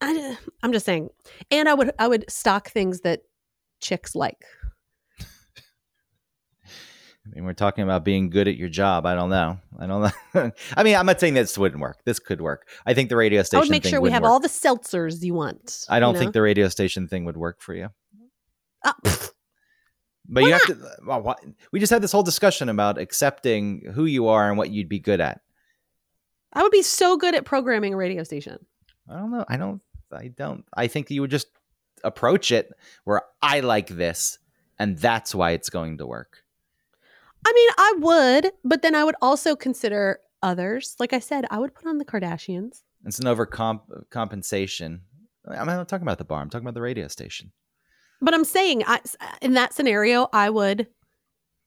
I, I'm just saying. And I would I would stock things that chicks like. I mean, we're talking about being good at your job. I don't know. I don't know. (laughs) I mean, I'm not saying this wouldn't work. This could work. I think the radio station I would make sure we have work. all the seltzers you want. I don't you think the radio station thing would work for you. Uh. But Why you have to. Well, what, we just had this whole discussion about accepting who you are and what you'd be good at. I would be so good at programming a radio station. I don't know. I don't. I don't. I think you would just approach it where I like this, and that's why it's going to work. I mean, I would, but then I would also consider others. Like I said, I would put on the Kardashians. It's an overcompensation. I'm not talking about the bar. I'm talking about the radio station. But I'm saying, I, uh, in that scenario, I would,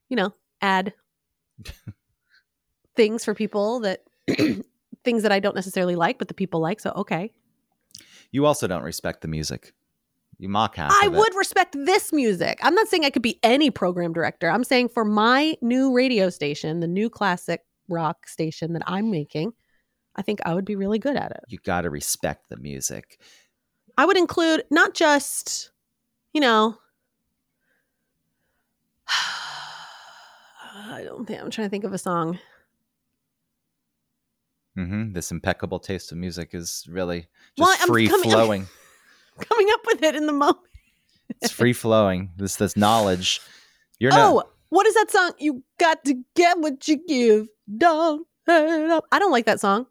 you know, add (laughs) things for people that (clears throat) things that I don't necessarily like, but the people like. So okay, You also don't respect the music. You mock half. I would respect this music. I'm not saying I could be any program director. I'm saying for my new radio station, the new classic rock station that I'm making, I think I would be really good at it. You got to respect the music. I would include not just, you know, (sighs) I don't think I'm trying to think of a song. hmm This impeccable taste of music is really just I'm free coming- flowing. (laughs) Coming up with it in the moment. it's free flowing. This this knowledge. You're not. Oh, what is that song? You got to get what you give. Don't hurt up. I don't like that song,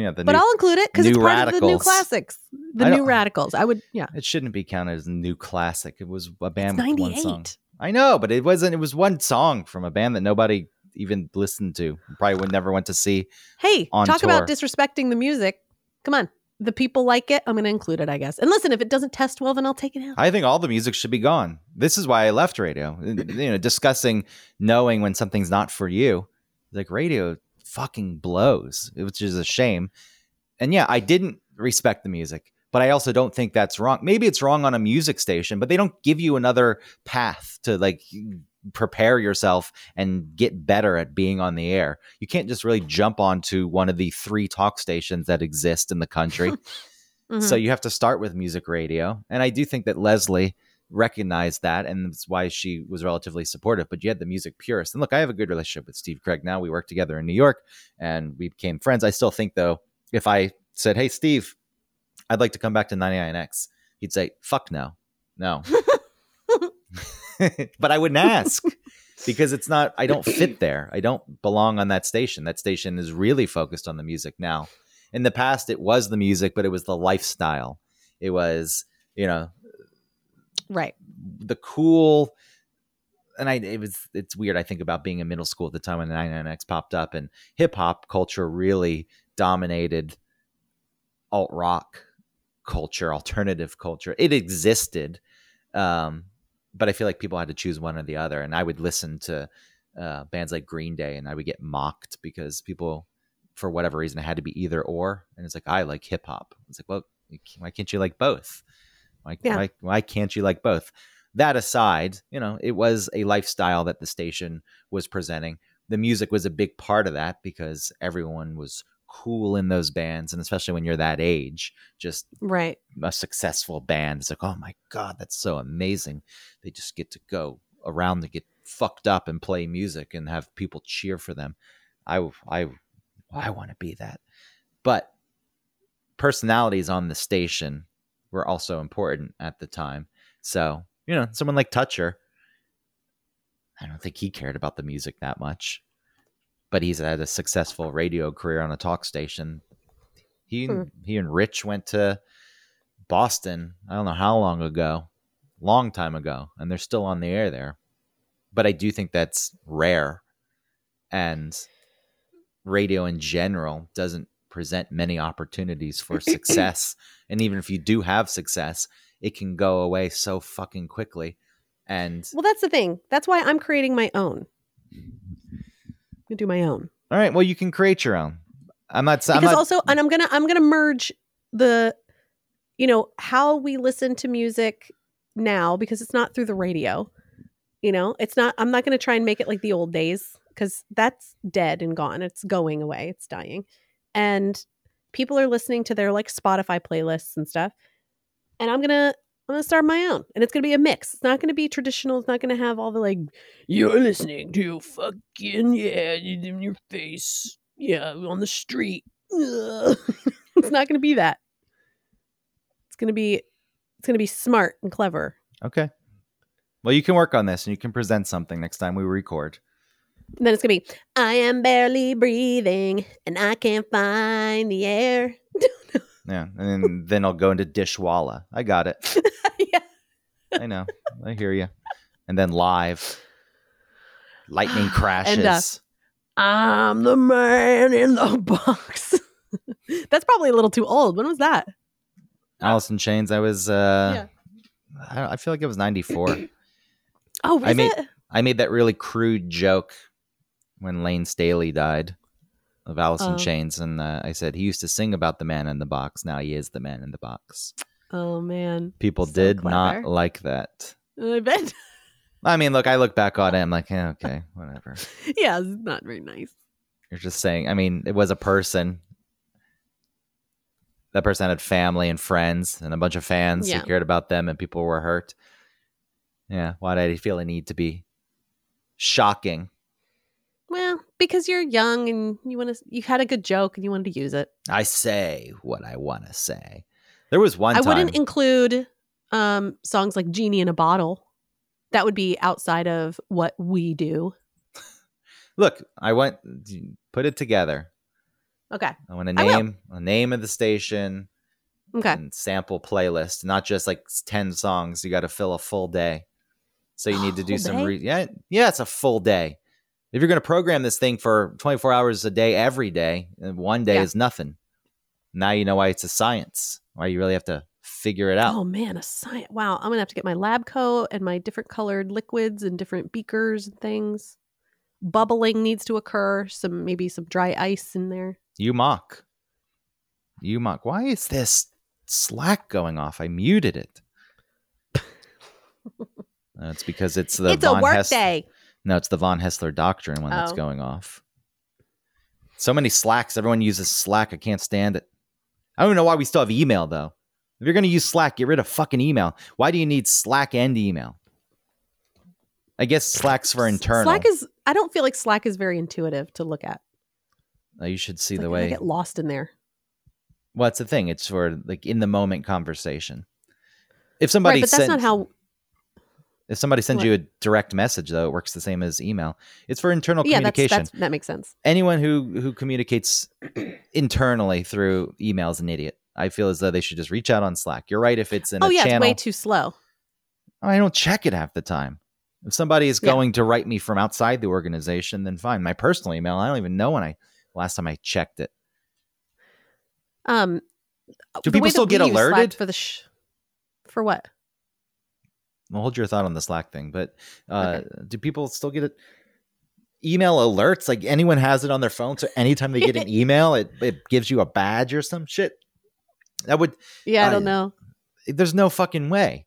yeah, the but new, I'll include it because it's part of the new classics. The new radicals. I would, yeah. it shouldn't be counted as a new classic. It was a band It's with one song. 98. I know, but it wasn't. It was one song from a band that nobody even listened to. Probably would never went to see. Hey, talk about disrespecting the music. Come on. The people like it. I'm going to include it, I guess. And listen, if it doesn't test well, then I'll take it out. I think all the music should be gone. This is why I left radio. You know, discussing knowing when something's not for you. Like radio fucking blows, which is a shame. And yeah, I didn't respect the music, but I also don't think that's wrong. Maybe it's wrong on a music station, but they don't give you another path to like prepare yourself and get better at being on the air. You can't just really jump onto one of the three talk stations that exist in the country. (laughs) mm-hmm. So you have to start with music radio. And I do think that Leslie recognized that and that's why she was relatively supportive but you had the music purist and look i have a good relationship with steve craig now. We work together in new york and we became friends. I still think though if i said hey steve i'd like to come back to 99x he'd say fuck no. No. (laughs) But i wouldn't ask because it's not i don't fit there. I don't belong on that station. That station is really focused on the music now. In the past it was the music but it was the lifestyle. It was you know right the cool and I it was it's weird. I think about being in middle school at the time when the 99X popped up and hip hop culture really dominated alt rock culture, alternative culture. It existed, um, but I feel like people had to choose one or the other. And I would listen to uh, bands like Green Day, and I would get mocked because people, for whatever reason, it had to be either or. And it's like I like hip hop. It's like, well, why can't you like both? Why, yeah. why, why can't you like both? That aside, you know, it was a lifestyle that the station was presenting. The music was a big part of that because everyone was cool in those bands and especially when you're that age just right a successful band it's like oh my god that's so amazing they just get to go around to get fucked up and play music and have people cheer for them i i i want to be that but personalities on the station were also important at the time. So, you know, someone like Toucher, I don't think he cared about the music that much, but he's had a successful radio career on a talk station. He hmm. he and Rich went to Boston. I don't know how long ago, long time ago, and they're still on the air there. But I do think that's rare, and radio in general doesn't present many opportunities for (laughs) success. and even if you do have success, it can go away so fucking quickly. And well, that's the thing. That's why I'm creating my own. I'm gonna do my own. All right. Well, you can create your own. I'm not. Because I'm not, also, and I'm gonna I'm gonna merge the, you know, how we listen to music now because it's not through the radio. You know, it's not. I'm not gonna try and make it like the old days because that's dead and gone. It's going away. It's dying and people are listening to their like Spotify playlists and stuff. And I'm gonna I'm gonna start my own, and it's gonna be a mix. It's not gonna be traditional. It's not gonna have all the like you're listening to fucking yeah in your face, yeah on the street. (laughs) it's not gonna be that. It's gonna be it's gonna be smart and clever. Okay. Well, you can work on this, and you can present something next time we record. And then it's gonna be, I am barely breathing and I can't find the air. yeah, and then, then I'll go into Dishwalla. I got it. (laughs) yeah, I know. I hear you. And then live, lightning crashes. And, uh, I'm the man in the (laughs) box. That's probably a little too old. When was that? Alice in Chains. I was. uh yeah. I, I feel like it was ninety four. (clears throat) oh, was I made, it? I made that really crude joke when Lane Staley died of Alice in oh. Chains, and uh, I said he used to sing about the man in the box. Now he is the man in the box. Oh man, people so did clever. not like that. (laughs) I bet. I mean, look, I look back on it. I'm like, yeah, okay, whatever. (laughs) yeah, it's not very nice. You're just saying. I mean, it was a person. That person had family and friends and a bunch of fans yeah. who cared about them, and people were hurt. Yeah, why did he feel a need to be shocking well, because you're young and you want to, you had a good joke and you wanted to use it. I say what I want to say. There was one. I time, wouldn't include um, songs like "Genie in a Bottle." That would be outside of what we do. (laughs) Look, I want put it together. Okay. I want a name, a name of the station. Okay. And sample playlist, not just like ten songs. You got to fill a full day, so you need to (gasps) do some. Re- yeah, yeah, it's a full day. If you're going to program this thing for 24 hours a day every day, one day yeah. is nothing. Now you know why it's a science. Why you really have to figure it out. Oh man, a science! Wow, I'm gonna have to get my lab coat and my different colored liquids and different beakers and things. bubbling needs to occur. Some maybe some dry ice in there. You mock. You mock. Why is this Slack going off? I muted it. (laughs) That's because it's the it's a Von work Hess- day. No, it's the von Hessler doctrine one that's Oh. going off. So many Slacks. Everyone uses Slack. I can't stand it. I don't even know why we still have email though. If you're going to use Slack, get rid of fucking email. Why do you need Slack and email? I guess Slack's for internal. Slack is. I don't feel like Slack is very intuitive to look at. Uh, you should see It's the like I way. get lost in there. Well, that's the thing. It's for like in the moment conversation. If somebody right, but that's not how. If somebody sends What? you a direct message though, it works the same as email. It's for internal Yeah, communication. that's that makes sense. anyone who who communicates (clears throat) internally through email is an idiot. I feel as though they should just reach out on Slack. You're right if it's in Oh yeah, channel. it's way too slow. I don't check it half the time. If somebody is Yeah. going to write me from outside the organization, then fine. My personal email, I don't even know when I last time I checked it. Um, Do people still get alerted? for the sh- for what? Well, hold your thought on the Slack thing, but uh, do people still get it? Email alerts, like anyone has it on their phone, so anytime they get an (laughs) email, it, it gives you a badge or some shit. That would Yeah, I I- don't know. there's no fucking way.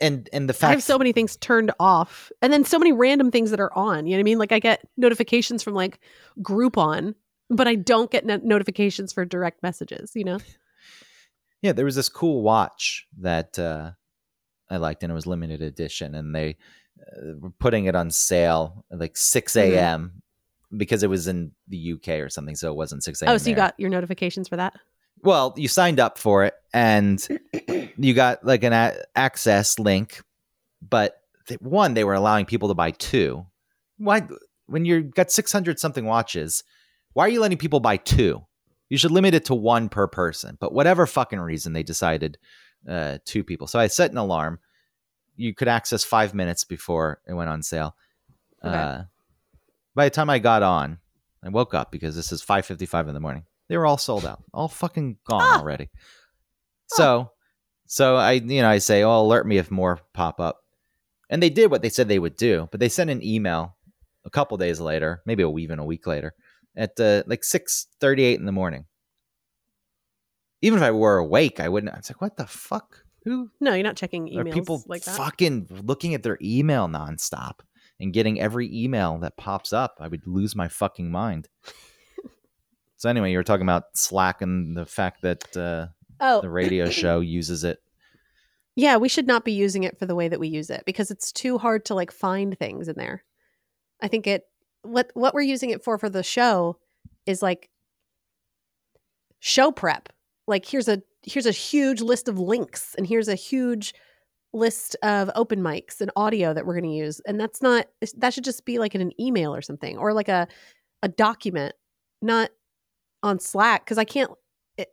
And and the fact I have so many things turned off, and then so many random things that are on. You know what I mean? Like I get notifications from like Groupon, but I don't get no- notifications for direct messages. You know? (laughs) Yeah, there was this cool watch that uh, I liked, and it was limited edition, and they uh, were putting it on sale at like 6 Mhm. a.m. because it was in the UK or something, so it wasn't 6 a.m. Oh, so you got your notifications for that? well, you signed up for it, and you got like an a- access link, but th- one, they were allowing people to buy two. Why, when you've got 600 something watches, why are you letting people buy two? You should limit it to one per person. But whatever fucking reason, they decided uh, two people. So I set an alarm. You could access five minutes before it went on sale. Okay. Uh, by the time I got on, I woke up because this is 5:55 in the morning. They were all sold out, all fucking gone Ah! already. So, so I, you know, I say, "Oh, alert me if more pop up," and they did what they said they would do. But they sent an email a couple days later, maybe a even a week later, at uh, like 6:38 in the morning. Even if I were awake, I wouldn't. I was like, "What the fuck? Who No, you're not checking are emails people like that. fucking looking at their email nonstop and getting every email that pops up? I would lose my fucking mind." (laughs) so anyway, you were talking about Slack and the fact that uh, Oh, the radio (clears throat) show uses it. Yeah, we should not be using it for the way that we use it because it's too hard to like find things in there. I think it what what we're using it for for the show is like show prep. Like here's a here's a huge list of links and here's a huge list of open mics and audio that we're going to use and that's not that should just be like in an email or something or like a a document not on Slack cuz I can't it,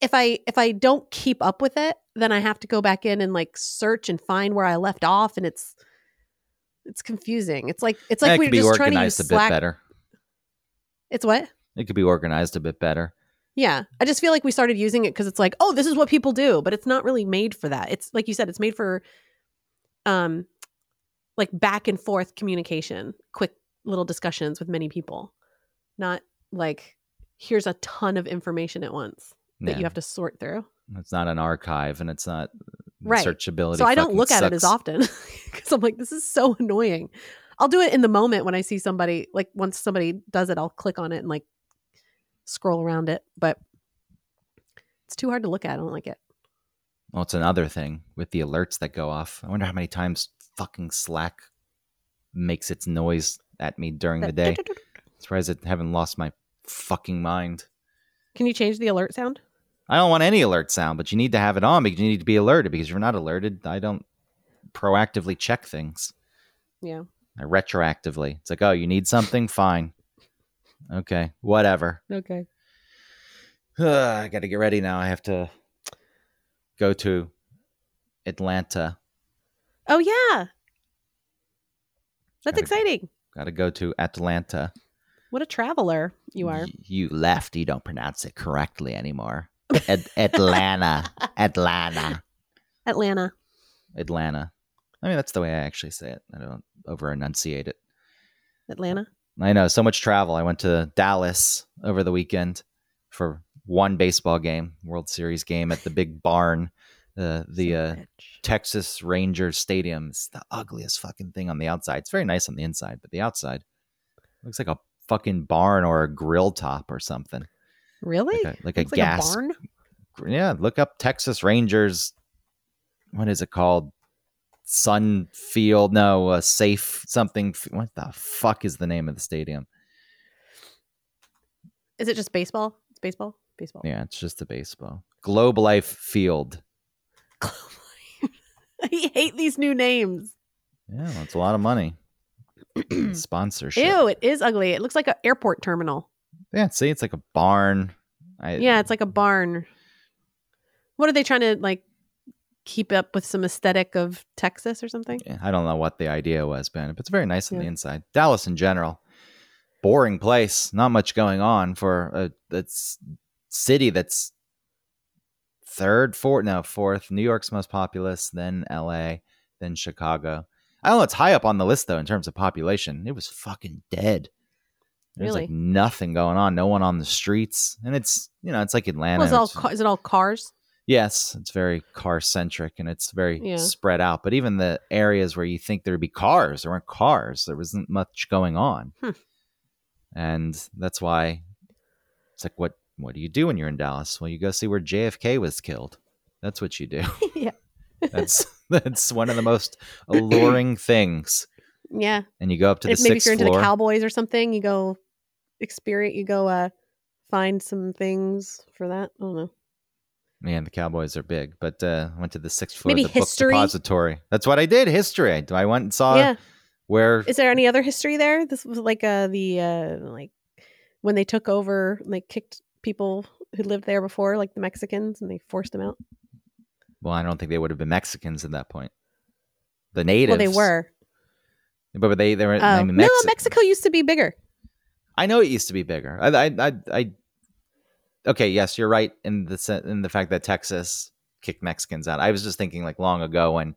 if I if I don't keep up with it, then I have to go back in and like search and find where I left off, and it's it's confusing. It's like it's like it we're could be just trying to use organized a bit Slack. better. It's what? It could be organized a bit better. Yeah, I just feel like we started using it because it's like, oh, this is what people do, but it's not really made for that. It's like you said, it's made for, um, like back and forth communication, quick little discussions with many people, not like here's a ton of information at once that Yeah. you have to sort through. It's not an archive, and it's not Right. searchability. so I don't look at it as often (laughs) because I'm like, this is so annoying. I'll do it in the moment when I see somebody, like once somebody does it, I'll click on it and like scroll around it. But it's too hard to look at. I don't like it. Well, it's another thing with the alerts that go off. I wonder how many times fucking Slack makes its noise at me during the day. (laughs) Surprised I haven't lost my fucking mind. Can you change the alert sound? I don't want any alert sound, but you need to have it on because you need to be alerted. Because if you're not alerted, I don't proactively check things. Yeah. I retroactively. It's like, oh, you need something? Fine. Okay, whatever. Okay. (sighs) I got to get ready now. I have to go to Atlanta. Oh yeah. That's Gotta- exciting. Got to go to Atlanta. What a traveler you are. Y- you left. You don't pronounce it correctly anymore. At- (laughs) Atlanta. Atlanta. Atlanta. Atlanta. I mean, that's the way I actually say it. I don't over enunciate it. Atlanta. I know so much travel. I went to Dallas over the weekend for one baseball game, World Series game at the big barn, uh, the uh. Texas Rangers Stadium. It's the ugliest fucking thing on the outside. It's very nice on the inside, but the outside looks like a fucking barn or a grill top or something. Really? Like a, like a gas. barn. yeah, look up Texas Rangers. What is it called? Sun Field? No, uh, safe something. What the fuck is the name of the stadium? Is it just baseball? It's baseball. Baseball. Yeah, it's just a baseball. Globe Life Field. (laughs) I hate these new names. Yeah, well, it's a lot of money. (clears throat) Sponsorship. Ew, it is ugly. It looks like an airport terminal. Yeah, see, it's like a barn. I, Yeah, it's like a barn. What are they trying to like keep up with some aesthetic of Texas or something? Yeah, I don't know what the idea was, Ben, but it's very nice on the inside. Dallas in general, boring place. Not much going on for a that's city that's third, fourth, no, fourth. New York's most populous, then L.A., then Chicago. I don't know. It's high up on the list though in terms of population. It was fucking dead. There's like nothing going on. No one on the streets, and it's you know it's like Atlanta. Well, is, it all, is it all cars? Yes, it's very car centric and it's very Yeah. spread out. But even the areas where you think there would be cars, there weren't cars. There wasn't much going on. Hmm. And that's why it's like, what what do you do when you're in Dallas? Well, you go see where JFK was killed. That's what you do. (laughs) yeah. That's (laughs) that's one of the most alluring things. Yeah. And you go up to the maybe if you're into floor. the Cowboys or something, you go experience, you go uh find some things for that. I don't know. Man, the Cowboys are big. But uh, I went to the sixth floor Maybe of the book history? That's what I did. History. I, I went and saw yeah. where Is there any other history there? This was like uh the uh like when they took over, and they kicked people who lived there before, like the Mexicans, and they forced them out. Well, I don't think they would have been Mexicans at that point. The natives. Well, they were. but they they were. Oh. I mean, no, Mexico used to be bigger. I know it used to be bigger. I, I, I, I. Okay, yes, you're right in the in the fact that Texas kicked Mexicans out. I was just thinking like long ago when,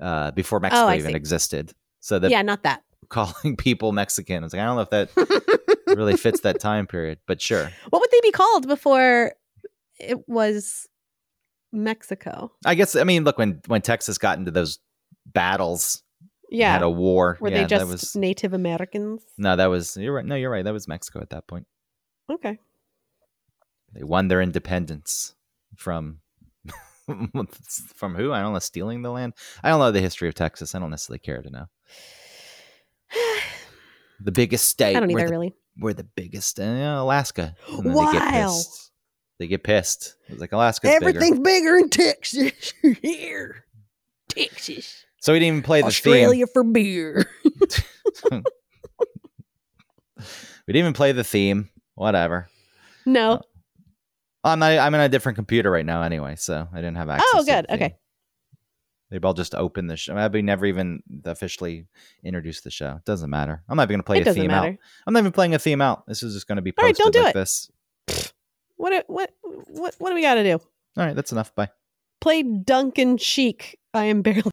uh, before Mexico Oh, even see. existed. So that yeah, not that. (laughs) calling people Mexican, I was like, I don't know if that (laughs) really fits that time period, but sure. What would they be called before it was Mexico? I guess I mean, look when when Texas got into those battles, Yeah. had a war. Were yeah, they just was Native Americans? no, that was you're right. No, you're right. That was Mexico at that point. Okay. They won their independence from (laughs) from who? I don't know. Stealing the land. I don't know the history of Texas. I don't necessarily care to know. The biggest state. (sighs) I don't we're either, the, really. We're the biggest. Uh, Alaska. And They get Wow. pissed. They get pissed. It's like Alaska. bigger. Everything's bigger in Texas. (laughs) Here. Texas. So we didn't even play the theme. Australia for beer. (laughs) We didn't even play the theme. Whatever. No. I'm not, I'm in a different computer right now anyway, so I didn't have access. Oh, good. Okay. Maybe I'll just open the show. Maybe never even officially introduced the show. It doesn't matter. I'm not even going to play It a theme matter. out. I'm not even playing a theme out. This is just going to be All right, don't do like it. this. What what what what do we got to do? All right, that's enough. Bye. Play Duncan Chic. I am barely